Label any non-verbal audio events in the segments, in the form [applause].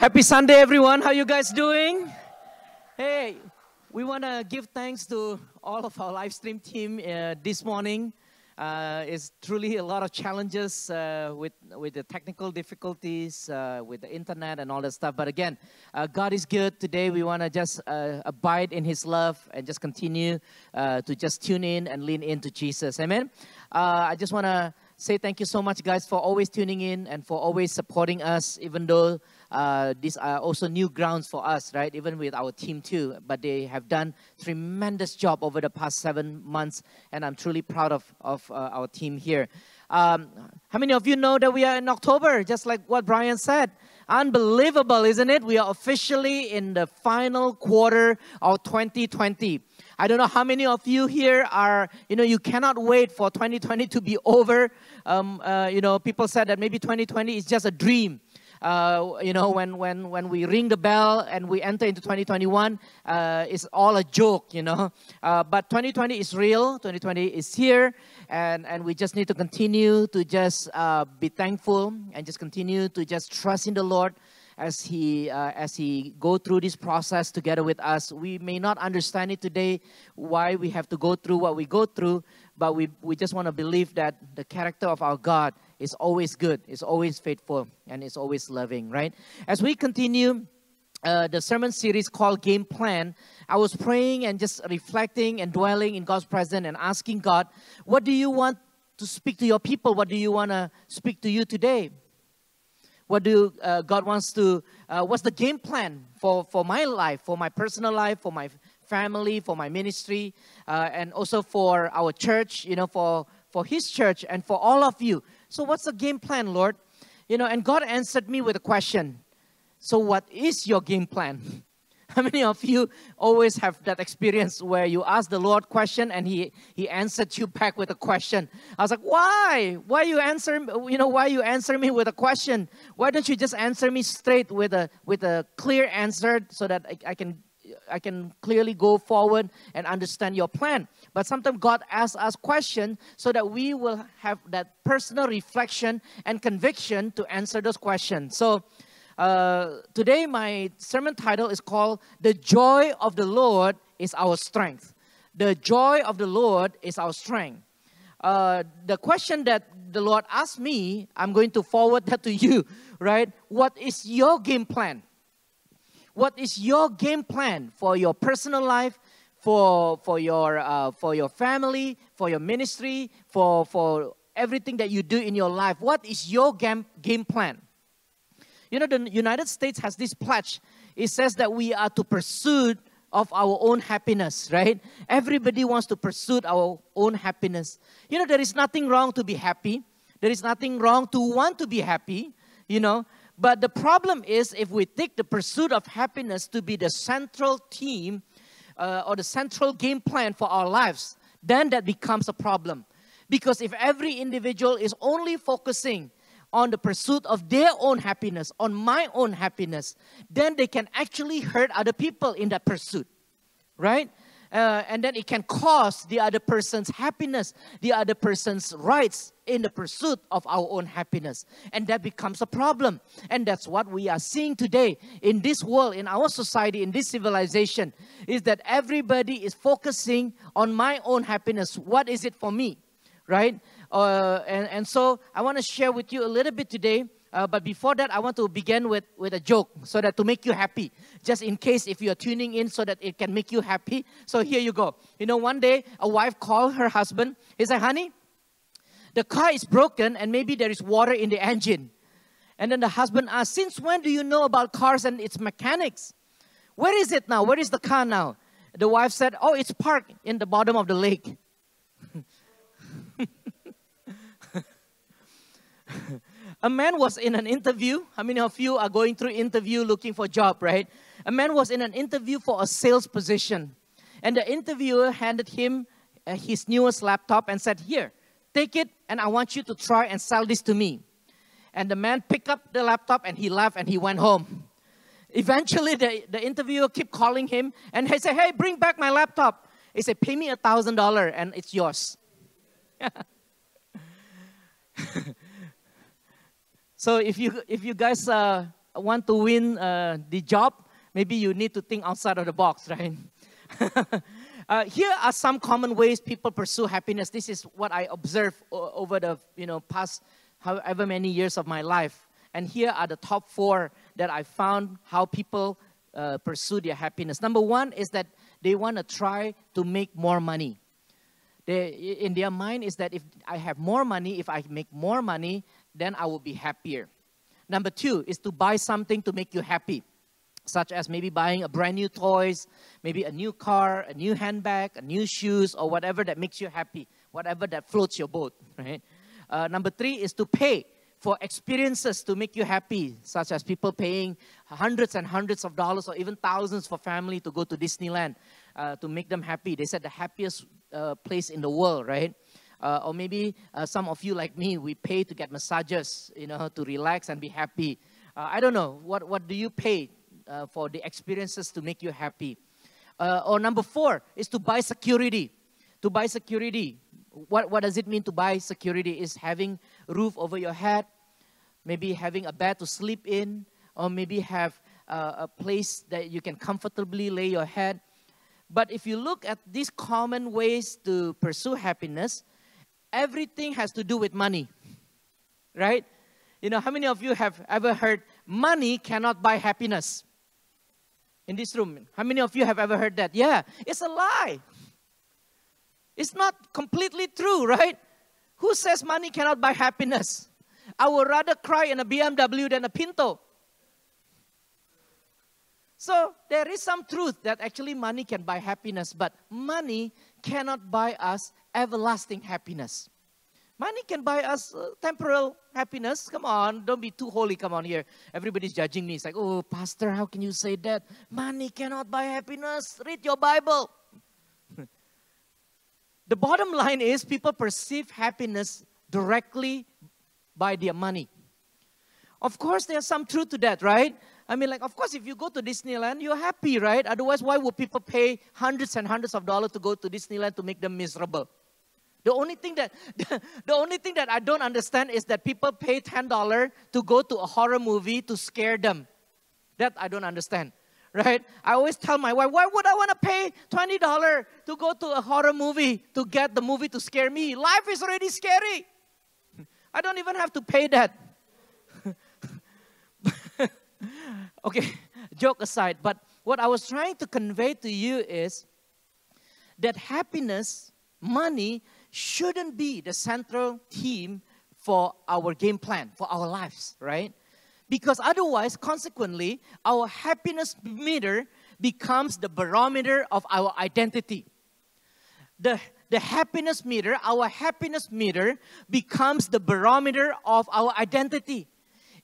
Happy Sunday, everyone. How you guys doing? Hey, we want to give thanks to all of our live stream team uh, this morning. Uh, it's truly a lot of challenges uh, with with the technical difficulties uh, with the internet and all that stuff. But again, uh, God is good. Today we want to just uh, abide in His love and just continue to just tune in and lean into Jesus. Amen. I just want to say thank you so much, guys, for always tuning in and for always supporting us, even though uh, these are also new grounds for us, right? Even with our team too. But they have done tremendous job over the past seven months, and I'm truly proud of, of uh, our team here. Um, how many of you know that we are in October, just like what Brian said? Unbelievable, isn't it? We are officially in the final quarter of 2020. I don't know how many of you here are, you know, you cannot wait for 2020 to be over. Um, uh, you know, people said that maybe 2020 is just a dream uh, you know, when, when, when we ring the bell and we enter into 2021, uh, it's all a joke, you know. [laughs] Uh, but 2020 is real, 2020 is here, and, and we just need to continue to just uh, be thankful and just continue to just trust in the Lord as he uh, as he go through this process together with us. We may not understand it today why we have to go through what we go through but we, we just want to believe that the character of our god is always good, is always faithful, and is always loving, right? As we continue uh, the sermon series called Game Plan, I was praying and just reflecting and dwelling in God's presence and asking God, what do you want to speak to your people? What do you want to speak to you today? What do uh, God wants to, uh, what's the game plan for, for my life, for my personal life, for my family, for my ministry, uh, and also for our church, you know, for, for His church and for all of you so, what's the game plan, Lord? You know, and God answered me with a question. So, what is your game plan? [laughs] How many of you always have that experience where you ask the Lord question and he he answered you back with a question? I was like, why? Why you answer? You know, why you answer me with a question? Why don't you just answer me straight with a with a clear answer so that I, I can I can clearly go forward and understand your plan. But sometimes God asks us questions so that we will have that personal reflection and conviction to answer those questions. So uh, today, my sermon title is called The Joy of the Lord is Our Strength. The joy of the Lord is our strength. Uh, the question that the Lord asked me, I'm going to forward that to you, [laughs] right? What is your game plan? What is your game plan for your personal life, for, for, your, uh, for your family, for your ministry, for, for everything that you do in your life? What is your game, game plan? You know, the United States has this pledge. It says that we are to pursue of our own happiness, right? Everybody wants to pursue our own happiness. You know, there is nothing wrong to be happy. There is nothing wrong to want to be happy, you know. But the problem is if we take the pursuit of happiness to be the central theme uh, or the central game plan for our lives, then that becomes a problem. Because if every individual is only focusing on the pursuit of their own happiness, on my own happiness, then they can actually hurt other people in that pursuit, right? Uh, and then it can cause the other person's happiness, the other person's rights in the pursuit of our own happiness. And that becomes a problem. And that's what we are seeing today in this world, in our society, in this civilization, is that everybody is focusing on my own happiness. What is it for me? Right? Uh, and, and so I want to share with you a little bit today uh, but before that, I want to begin with, with a joke so that to make you happy. Just in case if you're tuning in so that it can make you happy. So here you go. You know, one day a wife called her husband. He said, honey, the car is broken and maybe there is water in the engine. And then the husband asked, since when do you know about cars and its mechanics? Where is it now? Where is the car now? The wife said, oh, it's parked in the bottom of the lake. [laughs] A man was in an interview. How many of you are going through interview looking for a job, right? A man was in an interview for a sales position. And the interviewer handed him uh, his newest laptop and said, Here, take it, and I want you to try and sell this to me. And the man picked up the laptop and he left and he went home. Eventually, the, the interviewer kept calling him and he said, Hey, bring back my laptop. He said, Pay me a $1,000 and it's yours. [laughs] [laughs] So if you if you guys uh, want to win uh, the job, maybe you need to think outside of the box, [laughs] right? uh, here are some common ways people pursue happiness. This is what I observed over the you know past however many years of my life. And here are the top four that I found how people uh, pursue their happiness. Number one is that they want to try to make more money. They, in their mind is that if I have more money, if I make more money, then I will be happier. Number two is to buy something to make you happy, such as maybe buying a brand new toys, maybe a new car, a new handbag, a new shoes, or whatever that makes you happy, whatever that floats your boat, [laughs] right? Uh, number three is to pay for experiences to make you happy, such as people paying hundreds and hundreds of dollars or even thousands for family to go to Disneyland uh, to make them happy. They said the happiest uh, place in the world, right? Uh, or maybe uh, some of you like me, we pay to get massages, you know, to relax and be happy. Uh, I don't know, what, what do you pay uh, for the experiences to make you happy? or number four is to buy security. To buy security, what, what does it mean to buy security? Is having roof over your head, maybe having a bed to sleep in, or maybe have uh, a place that you can comfortably lay your head. But if you look at these common ways to pursue happiness, everything has to do with money, right? You know, how many of you have ever heard money cannot buy happiness? In this room, how many of you have ever heard that? Yeah, it's a lie. It's not completely true, right? Who says money cannot buy happiness? I would rather cry in a BMW than a Pinto. So there is some truth that actually money can buy happiness, but money cannot buy us everlasting happiness. Money can buy us uh, temporal happiness. Come on, don't be too holy. Come on here. Everybody's judging me. It's like, oh, Pastor, how can you say that? Money cannot buy happiness. Read your Bible. [laughs] The bottom line is people perceive happiness directly by their money. Of course, there's some truth to that, right? I mean, like, of course, if you go to Disneyland, you're happy, right? Otherwise, why would people pay hundreds and hundreds of dollars to go to Disneyland to make them miserable? The only thing that [laughs] the only thing that I don't understand is that people pay ten dollars to go to a horror movie to scare them. That I don't understand [laughs] right? I always tell my wife, why would I want to pay $20 to go to a horror movie to get the movie to scare me? Life is already scary. [laughs] I don't even have to pay that. [laughs] okay, joke aside, but what I was trying to convey to you is that happiness, money, shouldn't be the central theme for our game plan, for our lives, right? Because otherwise, consequently, our happiness meter becomes the barometer of our identity. The, the happiness meter, our happiness meter, becomes the barometer of our identity.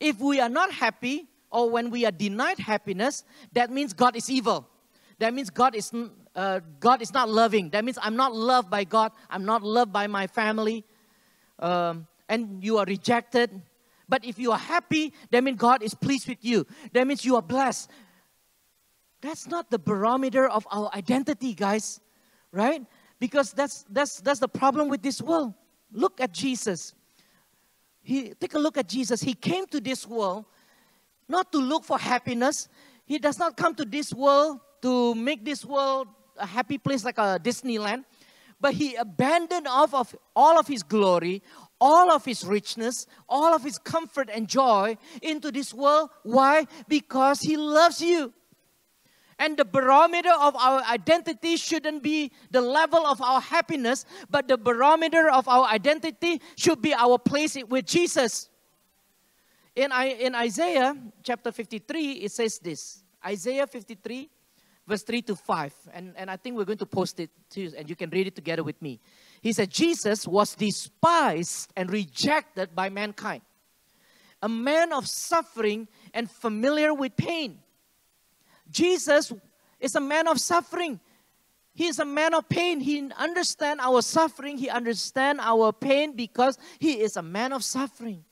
If we are not happy, or when we are denied happiness, that means God is evil. That means God is, uh, God is not loving. That means I'm not loved by God. I'm not loved by my family. Um, and you are rejected. But if you are happy, that means God is pleased with you. That means you are blessed. That's not the barometer of our identity, guys, right? Because that's that's that's the problem with this world. Look at Jesus. He take a look at Jesus. He came to this world not to look for happiness. He does not come to this world to make this world a happy place like a Disneyland, but he abandoned off of all of his glory, all of his richness, all of his comfort and joy into this world. Why? Because he loves you. And the barometer of our identity shouldn't be the level of our happiness, but the barometer of our identity should be our place with Jesus. In, in Isaiah chapter 53, it says this Isaiah 53, verse 3 to 5. And, and I think we're going to post it to you, and you can read it together with me. He said, Jesus was despised and rejected by mankind, a man of suffering and familiar with pain. Jesus is a man of suffering. He is a man of pain. He understands our suffering. He understands our pain because he is a man of suffering.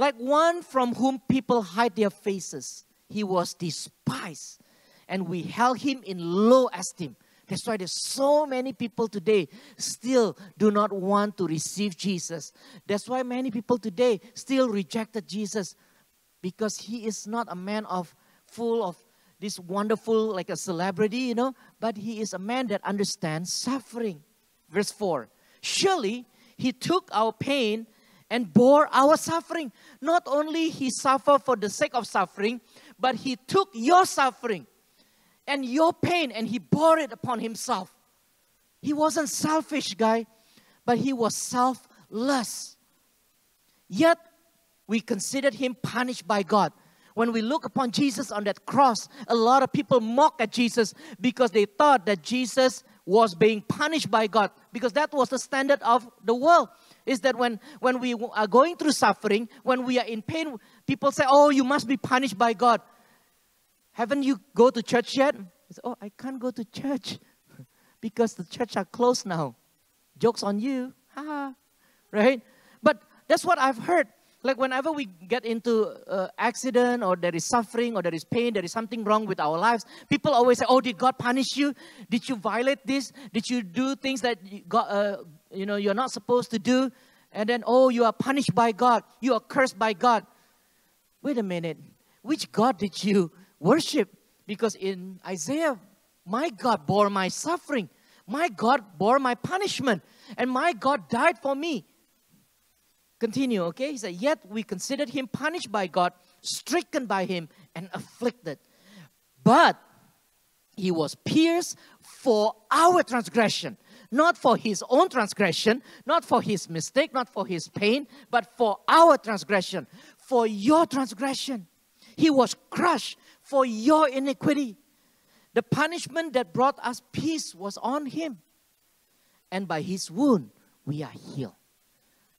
Like one from whom people hide their faces. He was despised and we held him in low esteem. That's why there's so many people today still do not want to receive Jesus. That's why many people today still rejected Jesus. because he is not a man of full of this wonderful, like a celebrity, you know, but he is a man that understands suffering. Verse 4 Surely he took our pain and bore our suffering. Not only he suffered for the sake of suffering, but he took your suffering and your pain and he bore it upon himself. He wasn't selfish, guy, but he was selfless. Yet we considered him punished by God. When we look upon Jesus on that cross, a lot of people mock at Jesus because they thought that Jesus was being punished by God because that was the standard of the world. Is that when, when we are going through suffering, when we are in pain, people say, Oh, you must be punished by God. Haven't you go to church yet? Say, oh, I can't go to church [laughs] because the church are closed now. Jokes on you. Ha right? But that's what I've heard. Like whenever we get into uh, accident or there is suffering or there is pain, there is something wrong with our lives, people always say, "Oh, did God punish you? Did you violate this? Did you do things that God, uh, you know you're not supposed to do?" And then, "Oh, you are punished by God. You are cursed by God." Wait a minute. Which God did you worship? Because in Isaiah, my God bore my suffering. My God bore my punishment. And my God died for me. Continue, okay? He said, Yet we considered him punished by God, stricken by him, and afflicted. But he was pierced for our transgression, not for his own transgression, not for his mistake, not for his pain, but for our transgression, for your transgression. He was crushed for your iniquity. The punishment that brought us peace was on him. And by his wound, we are healed.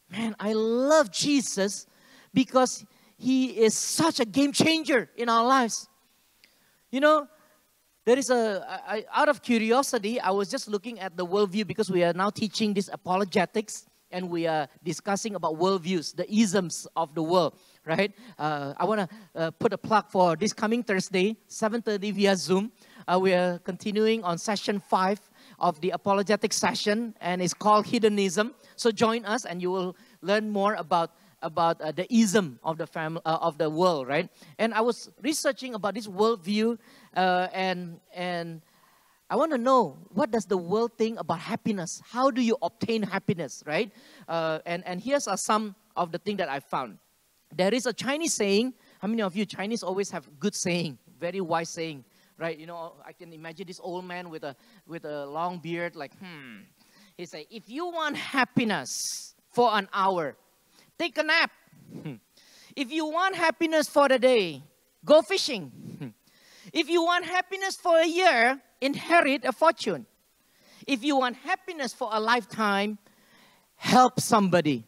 Man, I love Jesus because he is such a game changer in our lives. You know, there is a, I, out of curiosity, I was just looking at the worldview because we are now teaching this apologetics and we are discussing about worldviews, the isms of the world, right? Uh, I want to uh, put a plug for this coming Thursday, 7.30 via Zoom. Uh, we are continuing on session five of the apologetic session, and it's called Hedonism. So join us, and you will learn more about about uh, the ism of the family uh, of the world, right? And I was researching about this worldview, uh, and and I want to know what does the world think about happiness? How do you obtain happiness, right? Uh, and and here's are some of the things that I found. There is a Chinese saying. How many of you Chinese always have good saying, very wise saying? right? You know, I can imagine this old man with a with a long beard, like, hmm. He say, if you want happiness for an hour, take a nap. [laughs] if you want happiness for the day, go fishing. If you want happiness for a year, inherit a fortune. If you want happiness for a lifetime, help somebody.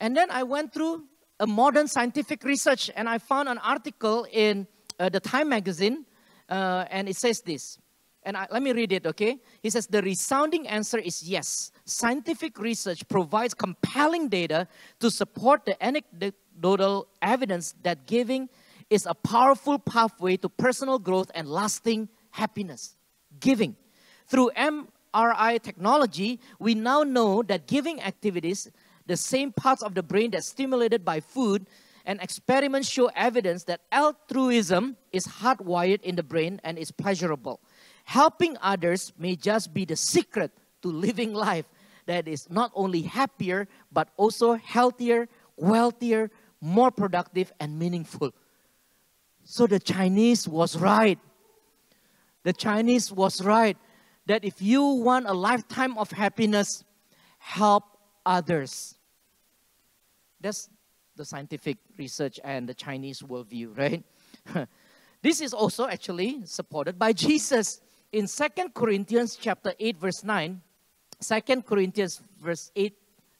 And then I went through a modern scientific research, and I found an article in uh, the Time magazine, uh, and it says this. And I, let me read it, okay? He says the resounding answer is yes. Scientific research provides compelling data to support the anecdotal evidence that giving is a powerful pathway to personal growth and lasting happiness. Giving. Through MRI technology, we now know that giving activities the same parts of the brain that's stimulated by food, and experiments show evidence that altruism is hardwired in the brain and is pleasurable. Helping others may just be the secret to living life that is not only happier, but also healthier, wealthier, more productive, and meaningful. So the Chinese was right. The Chinese was right that if you want a lifetime of happiness, help others. That's the scientific research and the Chinese worldview, right? [laughs] this is also actually supported by Jesus. In Second Corinthians chapter 8, verse 9, 2 Corinthians verse 8,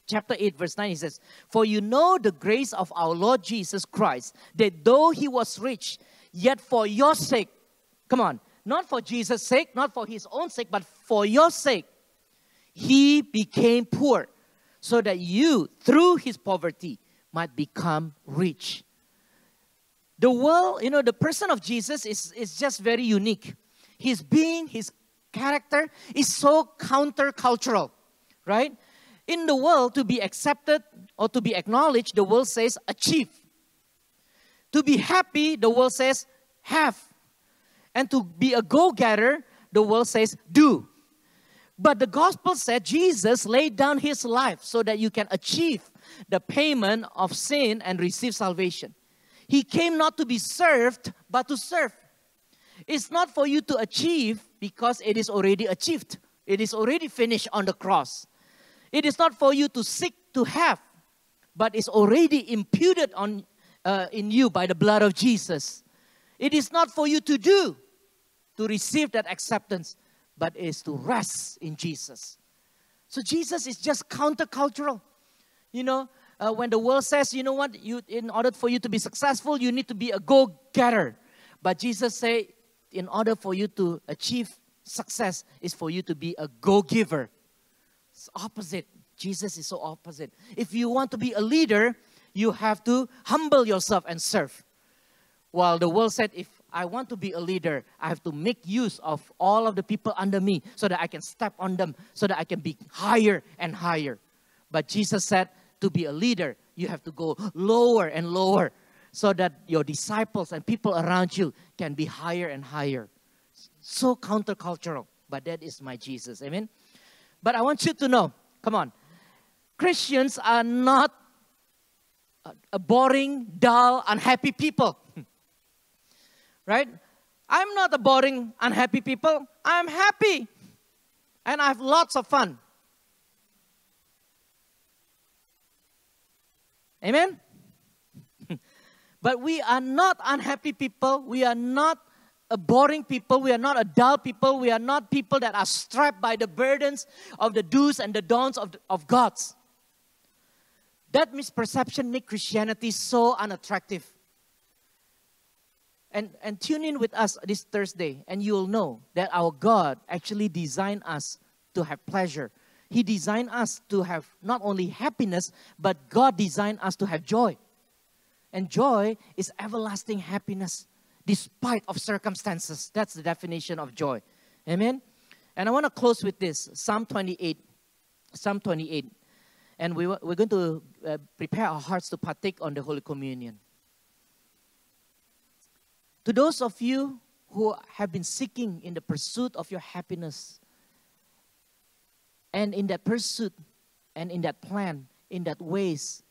chapter 8, verse 9, he says, For you know the grace of our Lord Jesus Christ, that though he was rich, yet for your sake, come on, not for Jesus' sake, not for his own sake, but for your sake, he became poor so that you, through his poverty, might become rich. The world, you know, the person of Jesus is, is just very unique. His being, his character is so countercultural, right? In the world, to be accepted or to be acknowledged, the world says achieve. To be happy, the world says have. And to be a go getter, the world says do. But the gospel said Jesus laid down his life so that you can achieve the payment of sin and receive salvation. He came not to be served, but to serve. It's not for you to achieve because it is already achieved. It is already finished on the cross. It is not for you to seek to have, but it's already imputed on uh, in you by the blood of Jesus. It is not for you to do to receive that acceptance, but is to rest in Jesus. So Jesus is just countercultural. You know, uh, when the world says, you know what, you in order for you to be successful, you need to be a go-getter. But Jesus say, in order for you to achieve success, is for you to be a go-giver. It's opposite. Jesus is so opposite. If you want to be a leader, you have to humble yourself and serve. While the world said, if I want to be a leader, I have to make use of all of the people under me so that I can step on them, so that I can be higher and higher. But Jesus said, to be a leader, you have to go lower and lower so that your disciples and people around you can be higher and higher. So countercultural, but that is my Jesus. Amen. But I want you to know, come on, Christians are not a boring, dull, unhappy people. [laughs] right? I'm not a boring, unhappy people. I'm happy. And I have lots of fun. Amen? But we are not unhappy people. We are not a boring people. We are not a dull people. We are not people that are strapped by the burdens of the do's and the don'ts of, of God's. That misperception makes Christianity so unattractive. And, and tune in with us this Thursday, and you'll know that our God actually designed us to have pleasure. He designed us to have not only happiness, but God designed us to have joy. And joy is everlasting happiness despite of circumstances. That's the definition of joy. Amen. And I want to close with this Psalm 28. Psalm 28. And we, we're going to uh, prepare our hearts to partake on the Holy Communion. To those of you who have been seeking in the pursuit of your happiness, and in that pursuit and in that plan, in that ways,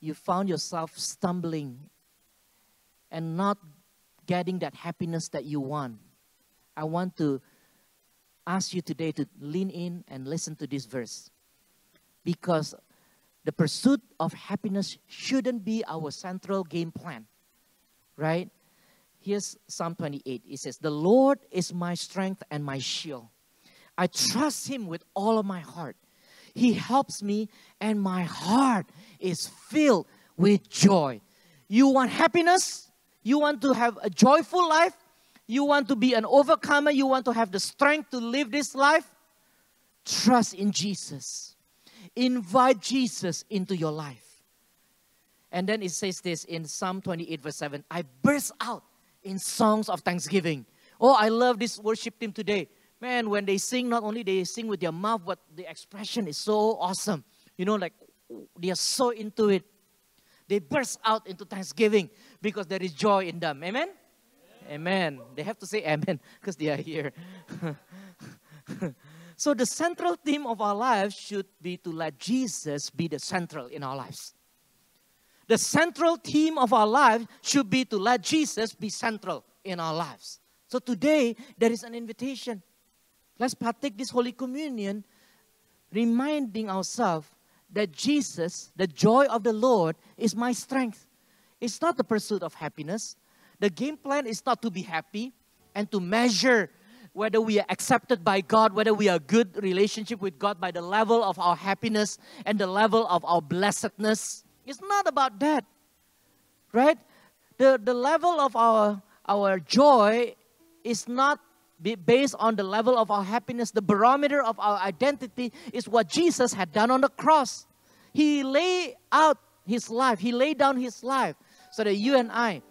you found yourself stumbling and not getting that happiness that you want. I want to ask you today to lean in and listen to this verse because the pursuit of happiness shouldn't be our central game plan, right? Here's Psalm 28. It says, The Lord is my strength and my shield. I trust Him with all of my heart. He helps me, and my heart is filled with joy. You want happiness? You want to have a joyful life? You want to be an overcomer? You want to have the strength to live this life? Trust in Jesus. Invite Jesus into your life. And then it says this in Psalm 28, verse 7 I burst out in songs of thanksgiving. Oh, I love this worship team today. Man, when they sing, not only they sing with their mouth, but the expression is so awesome. You know, like they are so into it. They burst out into thanksgiving because there is joy in them. Amen? Amen. They have to say amen [laughs] because they are here. [laughs] So the central theme of our lives should be to let Jesus be the central in our lives. The central theme of our lives should be to let Jesus be central in our lives. So today there is an invitation. Let's partake this Holy Communion, reminding ourselves that Jesus, the joy of the Lord, is my strength. It's not the pursuit of happiness. The game plan is not to be happy and to measure whether we are accepted by God, whether we are good relationship with God by the level of our happiness and the level of our blessedness. It's not about that. Right? The, the level of our, our joy is not based on the level of our happiness. The barometer of our identity is what Jesus had done on the cross. He laid out his life, he laid down his life so that you and I,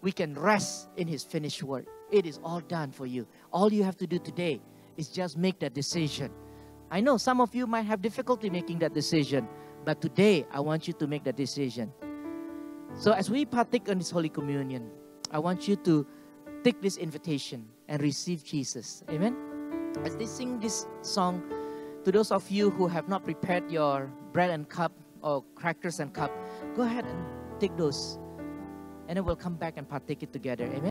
we can rest in his finished work. It is all done for you. All you have to do today is just make that decision I know some of you might have difficulty making that decision, but today I want you to make that decision. So as we partake in this Holy Communion, I want you to take this invitation and receive Jesus. Amen. As they sing this song, to those of you who have not prepared your bread and cup or crackers and cup, go ahead and take those. And then we'll come back and partake it together. Amen.